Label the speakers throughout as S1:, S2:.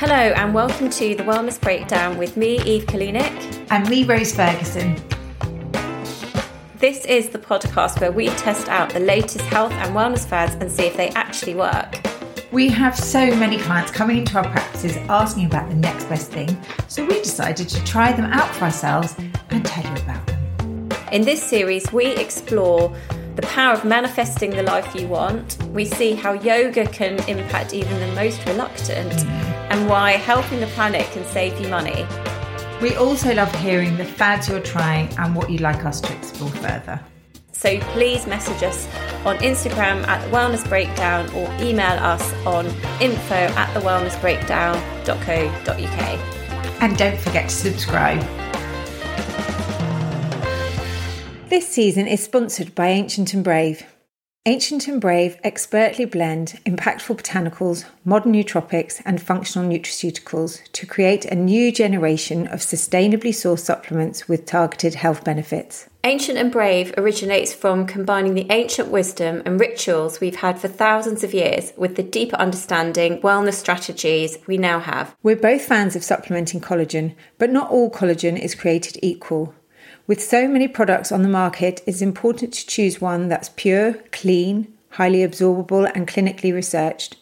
S1: Hello, and welcome to the Wellness Breakdown with me, Eve Kalinik.
S2: And me, Rose Ferguson.
S1: This is the podcast where we test out the latest health and wellness fads and see if they actually work.
S2: We have so many clients coming into our practices asking about the next best thing, so we decided to try them out for ourselves and tell you about them.
S1: In this series, we explore the power of manifesting the life you want. We see how yoga can impact even the most reluctant, mm. And why helping the planet can save you money.
S2: We also love hearing the fads you're trying and what you'd like us to explore further.
S1: So please message us on Instagram at the Wellness Breakdown or email us on info at thewellnessbreakdown.co.uk.
S2: And don't forget to subscribe. This season is sponsored by Ancient and Brave. Ancient and Brave expertly blend impactful botanicals, modern nootropics, and functional nutraceuticals to create a new generation of sustainably sourced supplements with targeted health benefits.
S1: Ancient and Brave originates from combining the ancient wisdom and rituals we've had for thousands of years with the deeper understanding, wellness strategies we now have.
S2: We're both fans of supplementing collagen, but not all collagen is created equal. With so many products on the market, it's important to choose one that's pure, clean, highly absorbable, and clinically researched.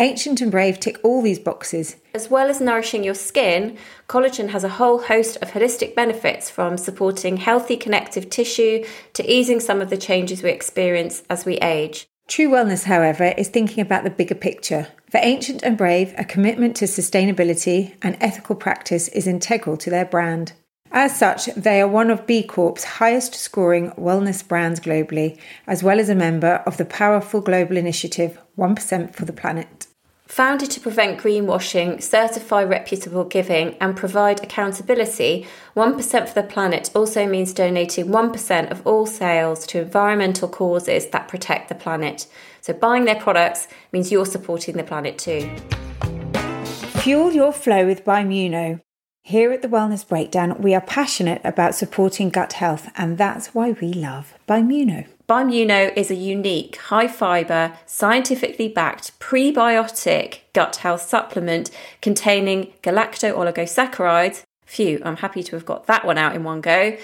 S2: Ancient and Brave tick all these boxes.
S1: As well as nourishing your skin, collagen has a whole host of holistic benefits from supporting healthy connective tissue to easing some of the changes we experience as we age.
S2: True wellness, however, is thinking about the bigger picture. For Ancient and Brave, a commitment to sustainability and ethical practice is integral to their brand. As such, they are one of B Corp's highest scoring wellness brands globally, as well as a member of the powerful global initiative 1% for the Planet.
S1: Founded to prevent greenwashing, certify reputable giving, and provide accountability, 1% for the Planet also means donating 1% of all sales to environmental causes that protect the planet. So buying their products means you're supporting the planet too.
S2: Fuel your flow with Bimuno. Here at the Wellness Breakdown, we are passionate about supporting gut health, and that's why we love Bimuno.
S1: Bimuno is a unique, high fibre, scientifically backed prebiotic gut health supplement containing galacto oligosaccharides. Phew, I'm happy to have got that one out in one go.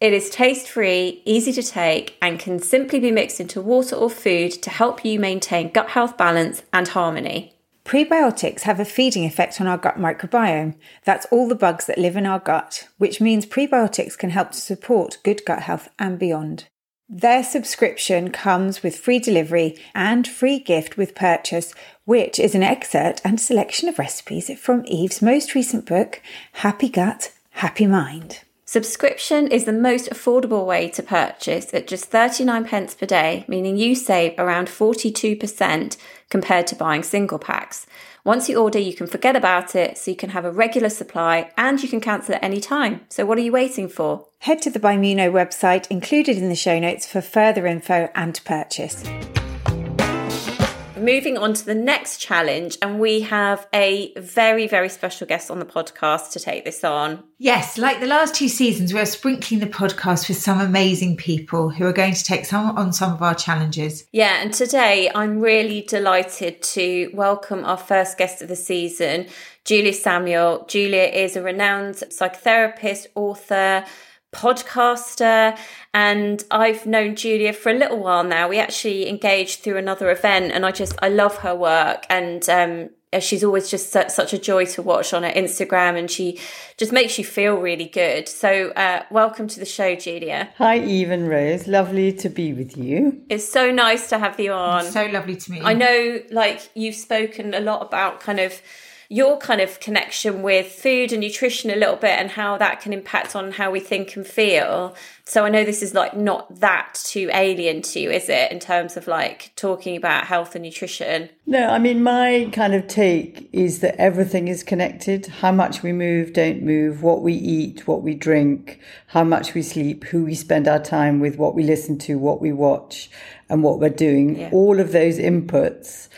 S1: It is taste free, easy to take, and can simply be mixed into water or food to help you maintain gut health balance and harmony.
S2: Prebiotics have a feeding effect on our gut microbiome. That's all the bugs that live in our gut, which means prebiotics can help to support good gut health and beyond. Their subscription comes with free delivery and free gift with purchase, which is an excerpt and selection of recipes from Eve's most recent book, Happy Gut, Happy Mind.
S1: Subscription is the most affordable way to purchase at just 39 pence per day, meaning you save around 42% compared to buying single packs. Once you order, you can forget about it so you can have a regular supply and you can cancel at any time. So what are you waiting for?
S2: Head to the Bimuno website included in the show notes for further info and purchase
S1: moving on to the next challenge, and we have a very, very special guest on the podcast to take this on.
S2: Yes, like the last two seasons, we're sprinkling the podcast with some amazing people who are going to take some on some of our challenges.
S1: Yeah, and today I'm really delighted to welcome our first guest of the season, Julia Samuel. Julia is a renowned psychotherapist, author, podcaster and I've known Julia for a little while now. We actually engaged through another event and I just I love her work and um she's always just such a joy to watch on her Instagram and she just makes you feel really good. So uh welcome to the show Julia.
S3: Hi Eve and Rose, lovely to be with you.
S1: It's so nice to have you on.
S2: It's so lovely to meet you.
S1: I know like you've spoken a lot about kind of your kind of connection with food and nutrition a little bit and how that can impact on how we think and feel. So I know this is like not that too alien to you, is it, in terms of like talking about health and nutrition?
S3: No, I mean, my kind of take is that everything is connected. How much we move, don't move, what we eat, what we drink, how much we sleep, who we spend our time with, what we listen to, what we watch, and what we're doing. Yeah. All of those inputs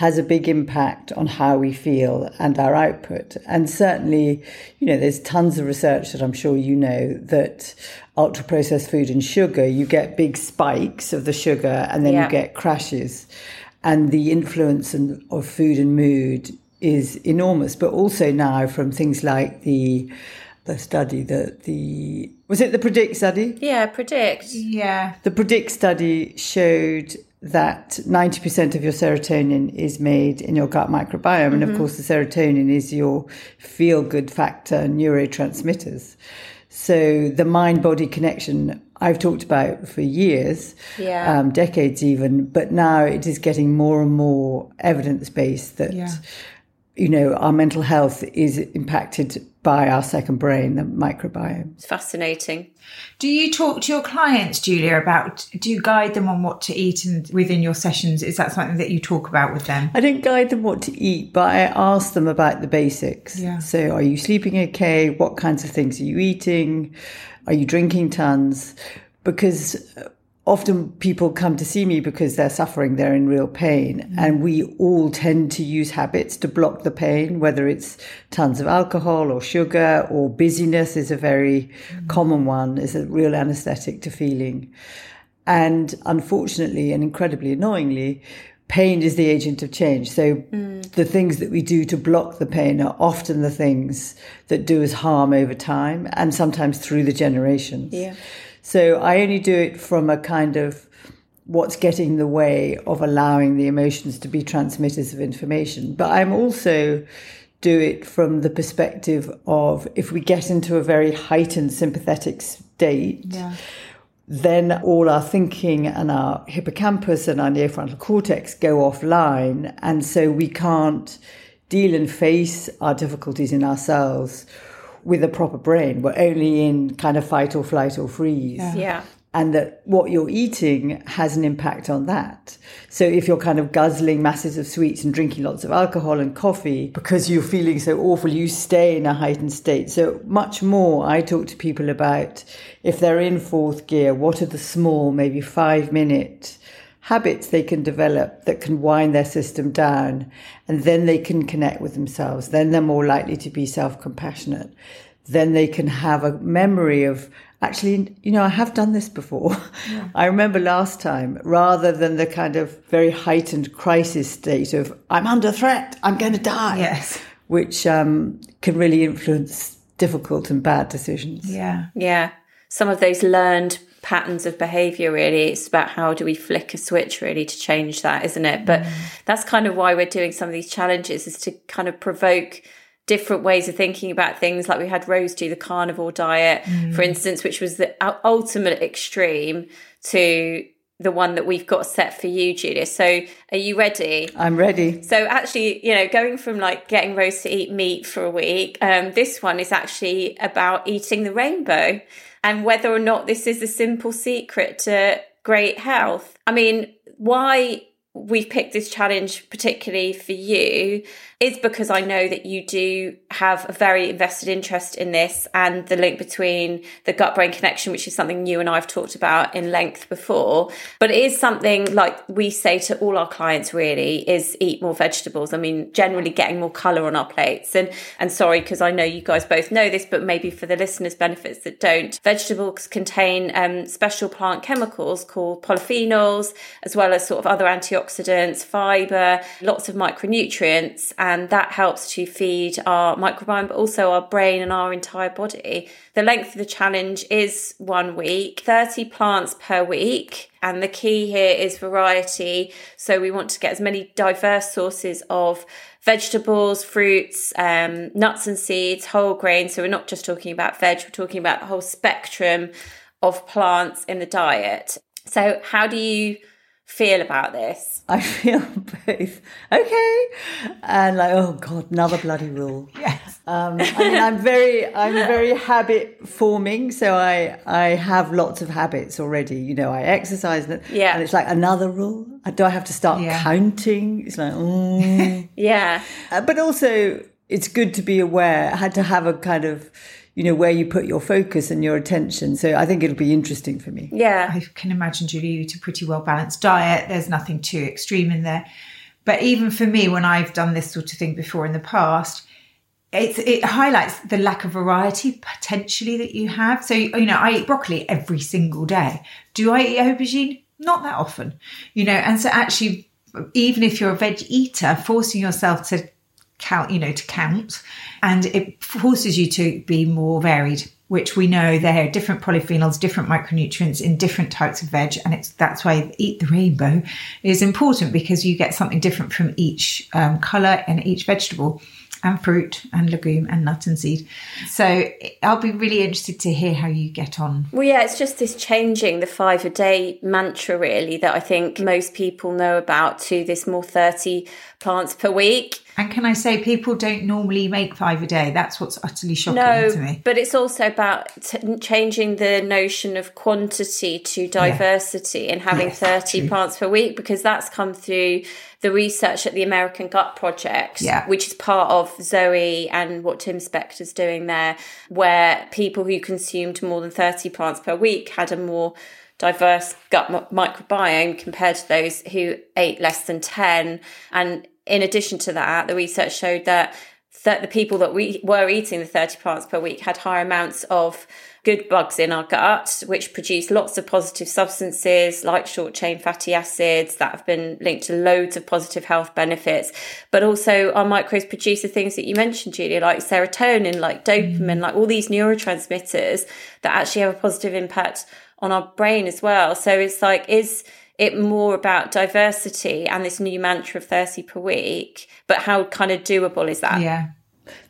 S3: has a big impact on how we feel and our output. And certainly, you know, there's tons of research that I'm sure you know that ultra processed food and sugar, you get big spikes of the sugar and then yeah. you get crashes. And the influence of food and mood is enormous, but also now from things like the the study that the was it the predict study
S1: Yeah, predict.
S2: Yeah.
S3: the predict study showed that 90% of your serotonin is made in your gut microbiome and of course the serotonin is your feel good factor neurotransmitters so the mind body connection i've talked about for years
S1: Yeah.
S3: um, decades even but now it is getting more and more evidence based that
S2: Yeah.
S3: You know our mental health is impacted by our second brain the microbiome
S1: It's fascinating.
S2: Do you talk to your clients, Julia, about, do you guide them on what to eat and within your sessions? Is that something that you talk about with them?
S3: I don't guide them what to eat, but I ask them about the basics.
S2: Yeah.
S3: So, are you sleeping okay? What kinds of things are you eating? Are you drinking tons? Because often people come to see me because they're suffering, they're in real pain. Mm-hmm. And we all tend to use habits to block the pain, whether it's tons of alcohol or sugar or busyness is a very mm-hmm. common one, is a real anesthetic to feeling. And unfortunately and incredibly annoyingly, pain is the agent of change. So mm. the things that we do to block the pain are often the things that do us harm over time and sometimes through the generations.
S1: Yeah.
S3: So I only do it from a kind of what's getting in the way of allowing the emotions to be transmitters of information. But I'm also do it from the perspective of if we get into a very heightened sympathetic state,
S2: Yeah.
S3: then all our thinking and our hippocampus and our neofrontal cortex go offline. And so we can't deal and face our difficulties in ourselves with a proper brain. We're only in kind of fight or flight or freeze.
S1: Yeah.
S3: And that what you're eating has an impact on that. So if you're kind of guzzling masses of sweets and drinking lots of alcohol and coffee because you're feeling so awful, you stay in a heightened state. So much more, I talk to people about if they're in fourth gear, what are the small, maybe five minute habits they can develop that can wind their system down and then they can connect with themselves. Then they're more likely to be self compassionate. Then they can have a memory of actually, you know, I have done this before. I remember last time, rather than the kind of very heightened crisis state of, I'm under threat, I'm going to die.
S2: Yes.
S3: Which um, can really influence difficult and bad decisions.
S2: Yeah.
S1: Yeah. Some of those learned patterns of behavior really. It's about how do we flick a switch really to change that isn't it? But that's kind of why we're doing some of these challenges is to kind of provoke different ways of thinking about things. Like we had rose do the carnivore diet for instance which was the ultimate extreme to the one that we've got set for you julia so are you ready?
S3: I'm ready.
S1: so actually, you know, going from like getting Rose to eat meat for a week, um, this one is actually about eating the rainbow and whether or not this is a simple secret to great health. I mean, why we've picked this challenge particularly for you is because I know that you do have a very invested interest in this and the link between the gut brain connection, which is something you and I have talked about in length before. But it is something like we say to all our clients really is eat more vegetables. I mean, generally getting more colour on our plates. And and sorry, because I know you guys both know this, but maybe for the listeners' benefits that don't, vegetables contain um, special plant chemicals called polyphenols, as well as sort of other antioxidants, fibre, lots of micronutrients, and that helps to feed our microbiome, but also our brain and our entire body. The length of the challenge is one week, 30 plants per week. And the key here is variety. So we want to get as many diverse sources of vegetables, fruits, um, nuts and seeds, whole grains. So we're not just talking about veg, we're talking about the whole spectrum of plants in the diet. So how do you feel about this?
S3: I feel both okay and like oh god another bloody rule.
S2: Yes.
S3: Um, I mean I'm very I'm very habit forming so I I have lots of habits already. You know I exercise and,
S1: Yeah.
S3: and it's like another rule. Uh, Do I have to start
S2: Yeah.
S3: counting? It's like oh.
S1: Yeah.
S3: Uh, but also it's good to be aware. I had to have a kind of you know where you put your focus and your attention. So I think it'll be interesting for me.
S1: Yeah.
S2: I can imagine, Julie, you eat a pretty well balanced diet. There's nothing too extreme in there. But even for me, when I've done this sort of thing before in the past, it's, it highlights the lack of variety potentially that you have. So, you know, I eat broccoli every single day. Do I eat aubergine? Not that often, you know. And so, actually, even if you're a veg eater, forcing yourself to count, you know, to count, and it forces you to be more varied. Which we know there are different polyphenols, different micronutrients in different types of veg, and it's that's why eat the rainbow is important because you get something different from each um, color and each vegetable and fruit and legume and nut and seed. So I'll be really interested to hear how you get on.
S1: Well, yeah, it's just this changing the five a day mantra, really, that I think most people know about to this more 30 plants per week.
S2: And can I say, people don't normally make five a day. That's what's utterly shocking
S1: no,
S2: to me.
S1: But it's also about t- changing the notion of quantity to diversity yeah. and having yes, 30 plants per week because that's come through the research at the American Gut Project,
S2: yeah.
S1: which is part of Zoe and what Tim Spector's doing there, where people who consumed more than 30 plants per week had a more diverse gut microbiome compared to those who ate less than 10. And in addition to that, the research showed that the people that we were eating the 30 plants per week had higher amounts of good bugs in our gut, which produce lots of positive substances like short chain fatty acids that have been linked to loads of positive health benefits. But also, our microbes produce the things that you mentioned, Julia, like serotonin, like dopamine, mm. like all these neurotransmitters that actually have a positive impact on our brain as well. So it's like, is it more about diversity and this new mantra of 30 per week? But how kind of doable is that?
S2: Yeah.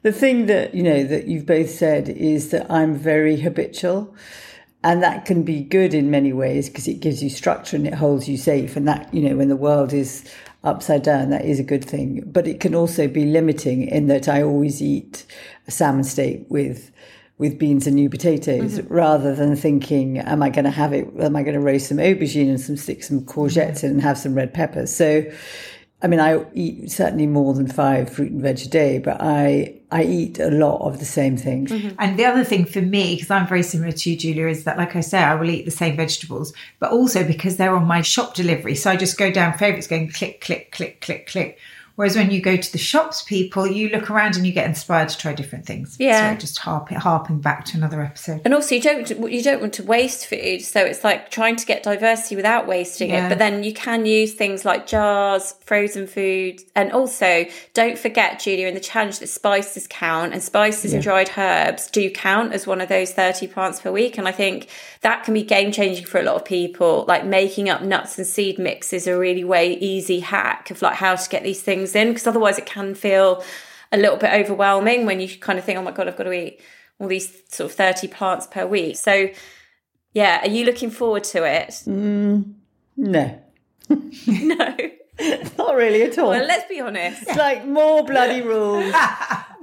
S3: The thing that, you know, that you've both said is that I'm very habitual. And that can be good in many ways because it gives you structure and it holds you safe. And that, you know, when the world is upside down, that is a good thing. But it can also be limiting in that I always eat a salmon steak with with beans and new potatoes mm-hmm. rather than thinking, am I going to have it? Am I going to roast some aubergine and some stick some courgettes mm-hmm. and have some red peppers? So I mean, I eat certainly more than five fruit and veg a day, but I I eat a lot of the same things.
S2: Mm-hmm. And the other thing for me, because I'm very similar to you, Julia, is that, like I say, I will eat the same vegetables, but also because they're on my shop delivery. So I just go down favorites, going click, click, click, click, click. Whereas when you go to the shops, people, you look around and you get inspired to try different things.
S1: Yeah.
S2: So just harping, harping back to another episode.
S1: And also, you don't you don't want to waste food, so it's like trying to get diversity without wasting yeah. it. But then you can use things like jars, frozen food, and also don't forget, Julia, in the challenge that spices count, and spices yeah. and dried herbs do count as one of those thirty plants per week. And I think that can be game changing for a lot of people. Like making up nuts and seed mix is a really way easy hack of like how to get these things in because otherwise it can feel a little bit overwhelming when you kind of think, oh my God, I've got to eat all these sort of 30 plants per week. So, yeah, are you looking forward to it?
S3: Mm, no.
S1: no.
S3: Not really at all.
S1: Well, let's be honest.
S3: It's like more bloody rules.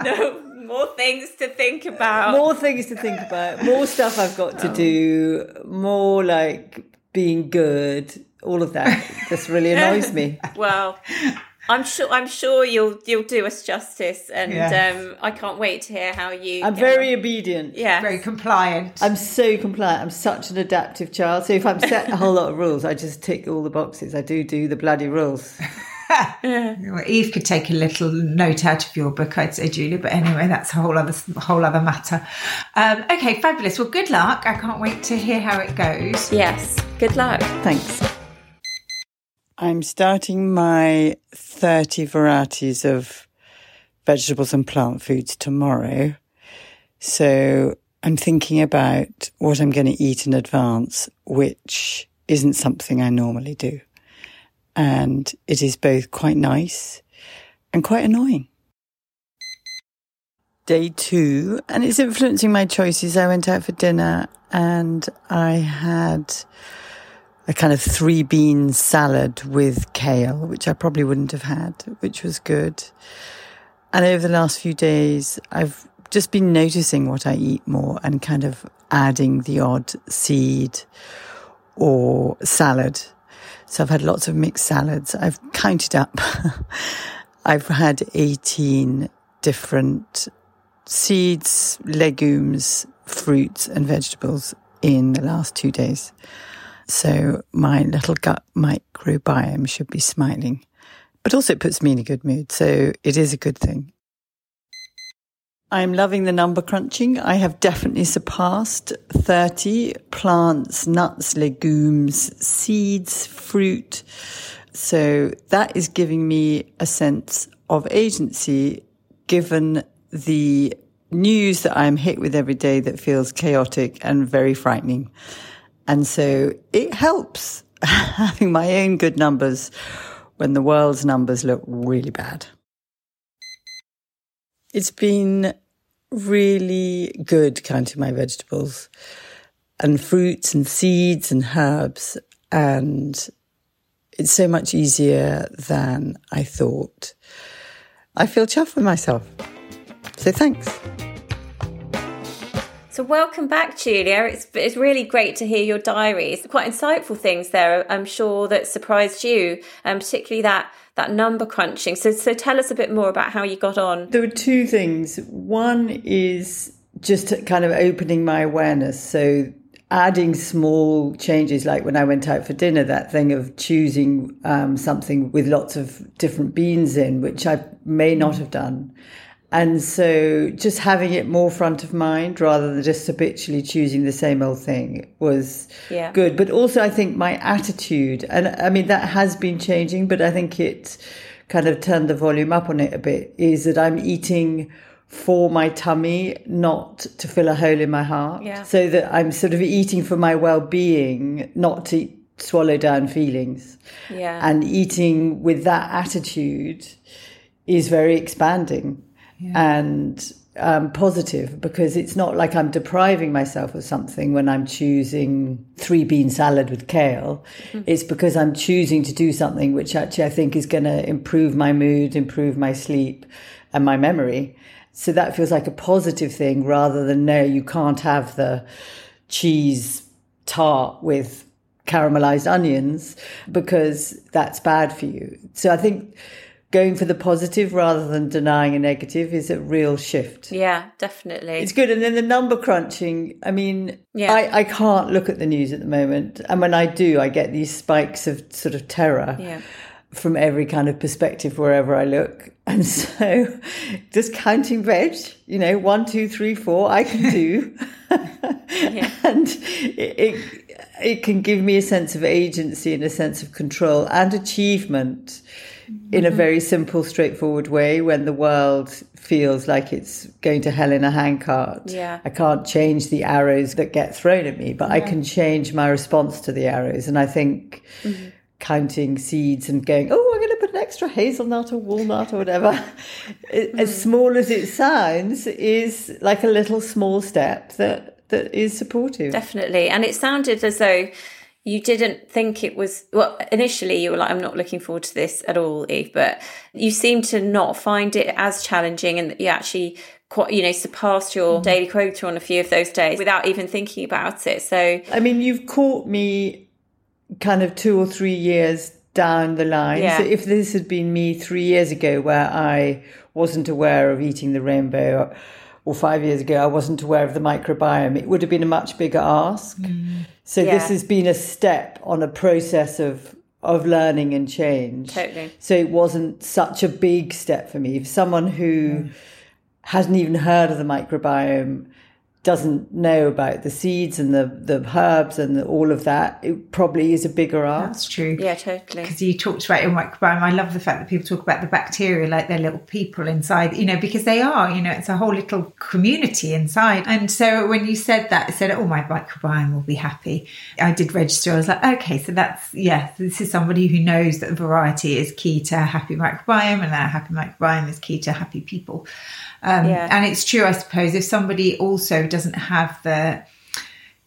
S1: no, more things to think about.
S3: More things to think about. More stuff I've got to oh. do. More like being good. All of that just really annoys me.
S1: Well, I'm sure. I'm sure you'll you'll do us justice, and yeah. um, I can't wait to hear how you.
S3: I'm very on. obedient.
S1: Yeah,
S2: very compliant.
S3: I'm so compliant. I'm such an adaptive child. So if I'm set a whole lot of rules, I just tick all the boxes. I do do the bloody rules.
S2: well, Eve could take a little note out of your book, I'd say, Julia. But anyway, that's a whole other whole other matter. Um, okay, fabulous. Well, good luck. I can't wait to hear how it goes.
S1: Yes, good luck.
S3: Thanks. I'm starting my 30 varieties of vegetables and plant foods tomorrow. So I'm thinking about what I'm going to eat in advance, which isn't something I normally do. And it is both quite nice and quite annoying. Day two, and it's influencing my choices. I went out for dinner and I had a kind of three bean salad with kale, which I probably wouldn't have had, which was good. And over the last few days, I've just been noticing what I eat more and kind of adding the odd seed or salad. So I've had lots of mixed salads. I've counted up. I've had 18 different seeds, legumes, fruits and vegetables in the last two days. So my little gut microbiome should be smiling. But also it puts me in a good mood. So it is a good thing. I'm loving the number crunching. I have definitely surpassed 30 plants, nuts, legumes, seeds, fruit. So that is giving me a sense of agency given the news that I'm hit with every day that feels chaotic and very frightening. And so it helps having my own good numbers when the world's numbers look really bad. It's been really good counting my vegetables and fruits and seeds and herbs. And it's so much easier than I thought. I feel chuffed with myself. So thanks.
S1: So welcome back, Julia. It's it's really great to hear your diaries. Quite insightful things there. I'm sure that surprised you, and um, particularly that that number crunching. So so tell us a bit more about how you got on.
S3: There were two things. One is just kind of opening my awareness. So adding small changes, like when I went out for dinner, that thing of choosing um, something with lots of different beans in, which I may not have done. And so just having it more front of mind rather than just habitually choosing the same old thing was yeah. good. But also, I think my attitude, and I mean, that has been changing, but I think it kind of turned the volume up on it a bit, is that I'm eating for my tummy, not to fill a hole in my heart.
S1: Yeah.
S3: So that I'm sort of eating for my well being, not to swallow down feelings.
S1: Yeah.
S3: And eating with that attitude is very expanding yeah. and um, positive because it's not like I'm depriving myself of something when I'm choosing three bean salad with kale. Mm-hmm. It's because I'm choosing to do something which actually I think is going to improve my mood, improve my sleep and my memory. So that feels like a positive thing rather than no, you can't have the cheese tart with caramelized onions because that's bad for you. So I think going for the positive rather than denying a negative is a real shift.
S1: Yeah, definitely.
S3: It's good. And then the number crunching, I mean, yeah. I, I can't look at the news at the moment. And when I do, I get these spikes of sort of terror.
S1: Yeah.
S3: From every kind of perspective, wherever I look. And so just counting veg, you know, one, two, three, four, I can do. and it, it, it can give me a sense of agency and a sense of control and achievement in a very simple, straightforward way when the world feels like it's going to hell in a handcart.
S1: Yeah.
S3: I can't change the arrows that get thrown at me, but yeah. I can change my response to the arrows. And I think mm-hmm. counting seeds and going, oh, I'm going to put an extra hazelnut or walnut or whatever, mm-hmm. as small as it sounds, is like a little small step that, that is supportive.
S1: Definitely. And it sounded as though you didn't think it was well initially you were like i'm not looking forward to this at all eve but you seem to not find it as challenging and that you actually quite you know surpassed your mm. daily quota on a few of those days without even thinking about it so
S3: i mean you've caught me kind of two or three years down the line yeah. so if this had been me three years ago where i wasn't aware of eating the rainbow or five years ago, I wasn't aware of the microbiome, it would have been a much bigger ask. Mm. So yeah. this has been a step on a process of of learning and change.
S1: Totally.
S3: So it wasn't such a big step for me. If someone who mm. hasn't even heard of the microbiome doesn't know about the seeds and the, the herbs and the, all of that, it probably is a bigger ask.
S2: That's true.
S1: Yeah, totally.
S2: Because you talked about your microbiome. I love the fact that people talk about the bacteria like they're little people inside, you know, because they are, you know, it's a whole little community inside. And so when you said that, I said, oh, my microbiome will be happy. I did register. I was like, okay, so that's, yeah, this is somebody who knows that variety is key to a happy microbiome and that a happy microbiome is key to happy people. Um, yeah. And it's true, I suppose, if somebody also doesn't have the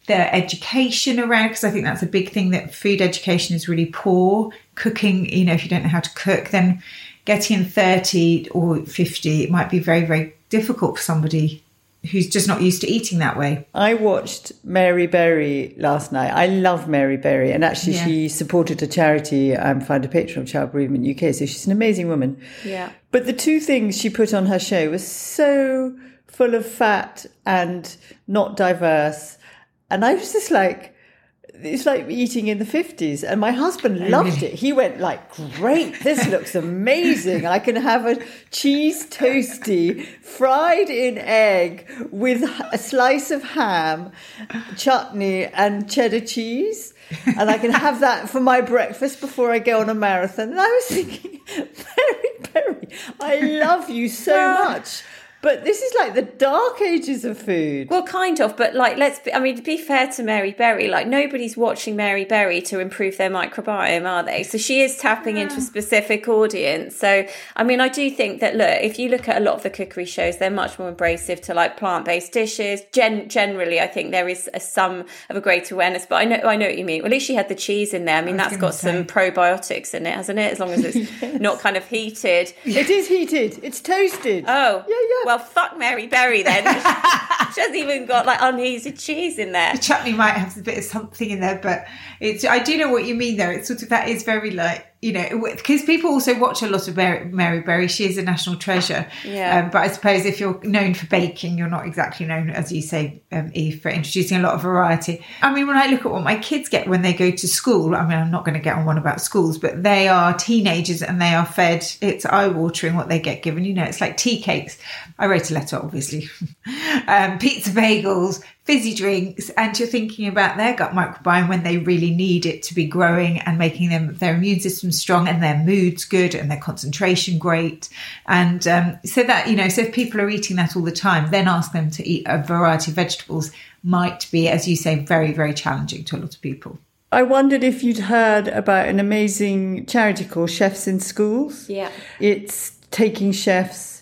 S2: the education around because I think that's a big thing that food education is really poor. Cooking, you know, if you don't know how to cook, then getting 30 or 50, it might be very, very difficult for somebody who's just not used to eating that way.
S3: I watched Mary Berry last night. I love Mary Berry, and actually, yeah. she supported a charity. Um, I'm founder patron of Child Bereavement UK, so she's an amazing woman.
S1: Yeah.
S3: But the two things she put on her show were so full of fat and not diverse, and I was just like, it's like eating in the 50s and my husband loved it. He went like great this looks amazing. I can have a cheese toasty fried in egg with a slice of ham chutney and cheddar cheese. And i can have that for my breakfast before i go on a marathon. And i was thinking very very i I love you so much. But this is like the dark ages of food.
S1: Well, kind of, but like, let's be, I mean, to be fair to Mary Berry, like, nobody's watching Mary Berry to improve their microbiome, are they? So she is tapping yeah. into a specific audience. So, I mean, I do think that, look, if you look at a lot of the cookery shows, they're much more abrasive to like plant based dishes. Gen- generally, I think there is a some of a greater awareness, but I know, I know what you mean. Well, at least she had the cheese in there. I mean, I that's got say. some probiotics in it, hasn't it? As long as it's yes. not kind of heated.
S3: It is heated, it's toasted.
S1: Oh, yeah, yeah well, fuck Mary Berry then. she hasn't even got like unheated cheese in there.
S2: The chutney might have a bit of something in there, but it's. I do know what you mean though. It's sort of that is very like you know, because people also watch a lot of Mary, Mary Berry. She is a national treasure.
S1: Yeah.
S2: Um, but I suppose if you're known for baking, you're not exactly known, as you say, um, Eve, for introducing a lot of variety. I mean, when I look at what my kids get when they go to school, I mean, I'm not going to get on one about schools, but they are teenagers and they are fed. It's eye watering what they get given. You know, it's like tea cakes. I wrote a letter, obviously. um, pizza bagels, fizzy drinks and you're thinking about their gut microbiome when they really need it to be growing and making them their immune system strong and their moods good and their concentration great and um, so that you know so if people are eating that all the time then ask them to eat a variety of vegetables might be as you say very very challenging to a lot of people
S3: I wondered if you'd heard about an amazing charity called Chefs in Schools.
S1: Yeah.
S3: It's taking chefs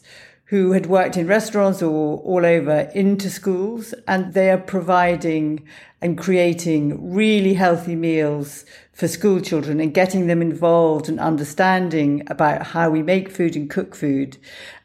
S3: who had worked in restaurants or all over into schools and they are providing and creating really healthy meals for school children and getting them involved and understanding about how we make food and cook food.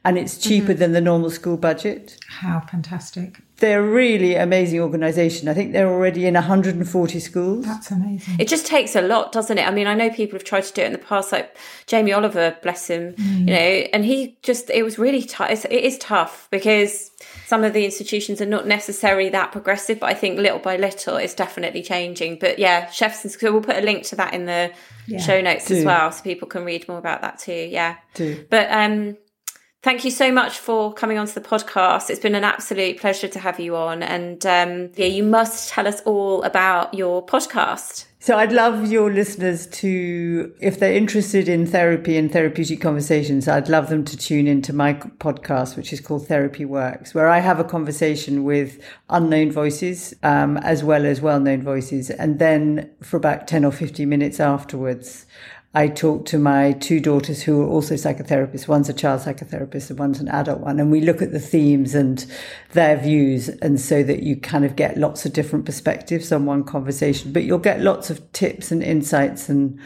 S3: And it's cheaper mm-hmm. than the normal school budget.
S2: How fantastic.
S3: They're a really amazing organisation. I think they're already in 140 schools.
S2: That's amazing.
S1: It just takes a lot, doesn't it? I mean, I know people have tried to do it in the past, like Jamie Oliver, bless him, mm. you know, and he just, it was really tough. It is tough because some of the institutions are not necessarily that progressive, but I think little by little it's definitely changing. But yeah, chefs and so we'll put a link to that in the yeah, show notes do. as well, so people can read more about that too. Yeah,
S3: do.
S1: But um, Thank you so much for coming onto the podcast. It's been an absolute pleasure to have you on. And um, yeah, you must tell us all about your podcast.
S3: So I'd love your listeners to, if they're interested in therapy and therapeutic conversations, I'd love them to tune into my podcast, which is called Therapy Works, where I have a conversation with unknown voices um, as well as well-known voices. And then for about 10 or 15 minutes afterwards, I talk to my two daughters who are also psychotherapists. One's a child psychotherapist and one's an adult one. And we look at the themes and their views. And so that you kind of get lots of different perspectives on one conversation, but you'll get lots of tips and insights and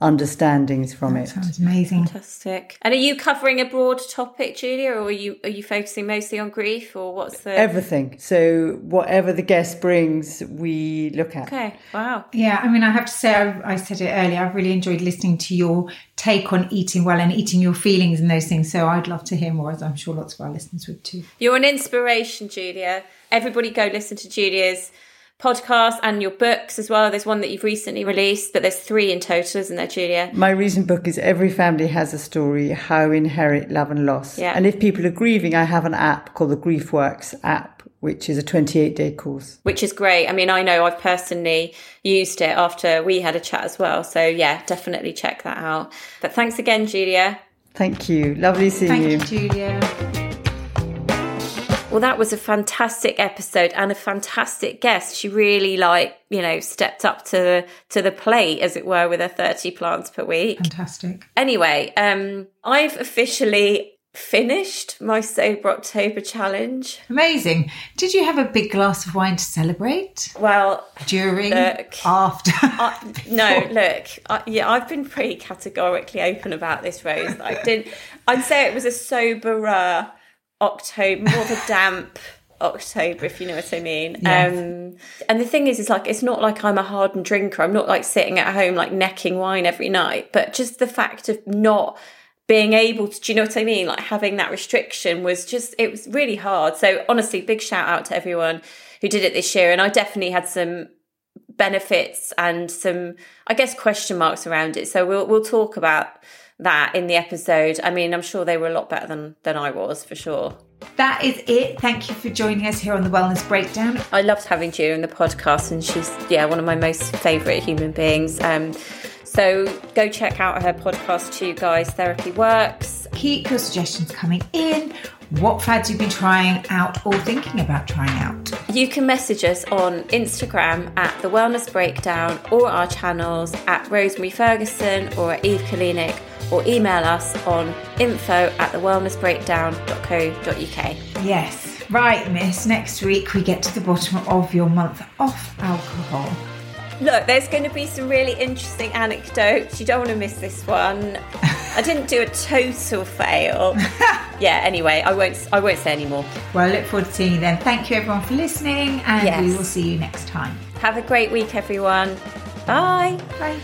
S3: understandings from
S2: that
S3: it.
S2: Sounds amazing.
S1: Fantastic. And are you covering a broad topic, Julia, or are you are you focusing mostly on grief, or what's the
S3: everything? So whatever the guest brings, we look at.
S1: Okay. Wow.
S2: Yeah. I mean, I have to say, I, I said it earlier. I've really enjoyed listening to your take on eating well and eating your feelings and those things. So I'd love to hear more, as I'm sure lots of our listeners would too.
S1: You're an inspiration, Julia. Everybody, go listen to Julia's podcast and your books as well. There's one that you've recently released, but there's three in total, isn't there, Julia?
S3: My recent book is Every Family Has a Story How Inherit Love and Loss.
S1: Yeah.
S3: And if people are grieving, I have an app called the Grief Works app, which is a 28 day course.
S1: Which is great. I mean, I know I've personally used it after we had a chat as well. So, yeah, definitely check that out. But thanks again, Julia.
S3: Thank you. Lovely seeing
S2: Thank
S3: you.
S2: Thank you, Julia.
S1: Well, that was a fantastic episode and a fantastic guest. She really like, you know, stepped up to to the plate as it were with her 30 plants per week.
S2: Fantastic.
S1: Anyway, um I've officially finished my sober October challenge.
S2: Amazing. Did you have a big glass of wine to celebrate?
S1: Well,
S2: during, look, after?
S1: I, no, look, I, yeah, I've been pretty categorically open about this, Rose. I didn't. I'd say it was a soberer October, more of a damp October, if you know what I mean. Yes. Um, and the thing is, it's like it's not like I'm a hardened drinker. I'm not like sitting at home like necking wine every night, but just the fact of not being able to, do you know what I mean? Like having that restriction was just, it was really hard. So honestly, big shout out to everyone who did it this year. And I definitely had some benefits and some, I guess, question marks around it. So we'll we'll talk about that in the episode. I mean, I'm sure they were a lot better than than I was for sure.
S2: That is it. Thank you for joining us here on the Wellness Breakdown.
S1: I loved having Julia in the podcast, and she's yeah one of my most favourite human beings. Um, So go check out her podcast too, guys. Therapy Works.
S2: Keep your suggestions coming in. What fads you've been trying out or thinking about trying out?
S1: You can message us on Instagram at The Wellness Breakdown or our channels at Rosemary Ferguson or at Eve Kalinik or email us on info at thewellnessbreakdown.co.uk.
S2: Yes. Right, miss. Next week we get to the bottom of your month off alcohol.
S1: Look, there's going to be some really interesting anecdotes. You don't want to miss this one. I didn't do a total fail. yeah. Anyway, I won't. I won't say any more.
S2: Well, I look forward to seeing you then. Thank you everyone for listening, and
S1: Yes.
S2: we will see you next time.
S1: Have a great week, everyone. Bye.
S2: Bye.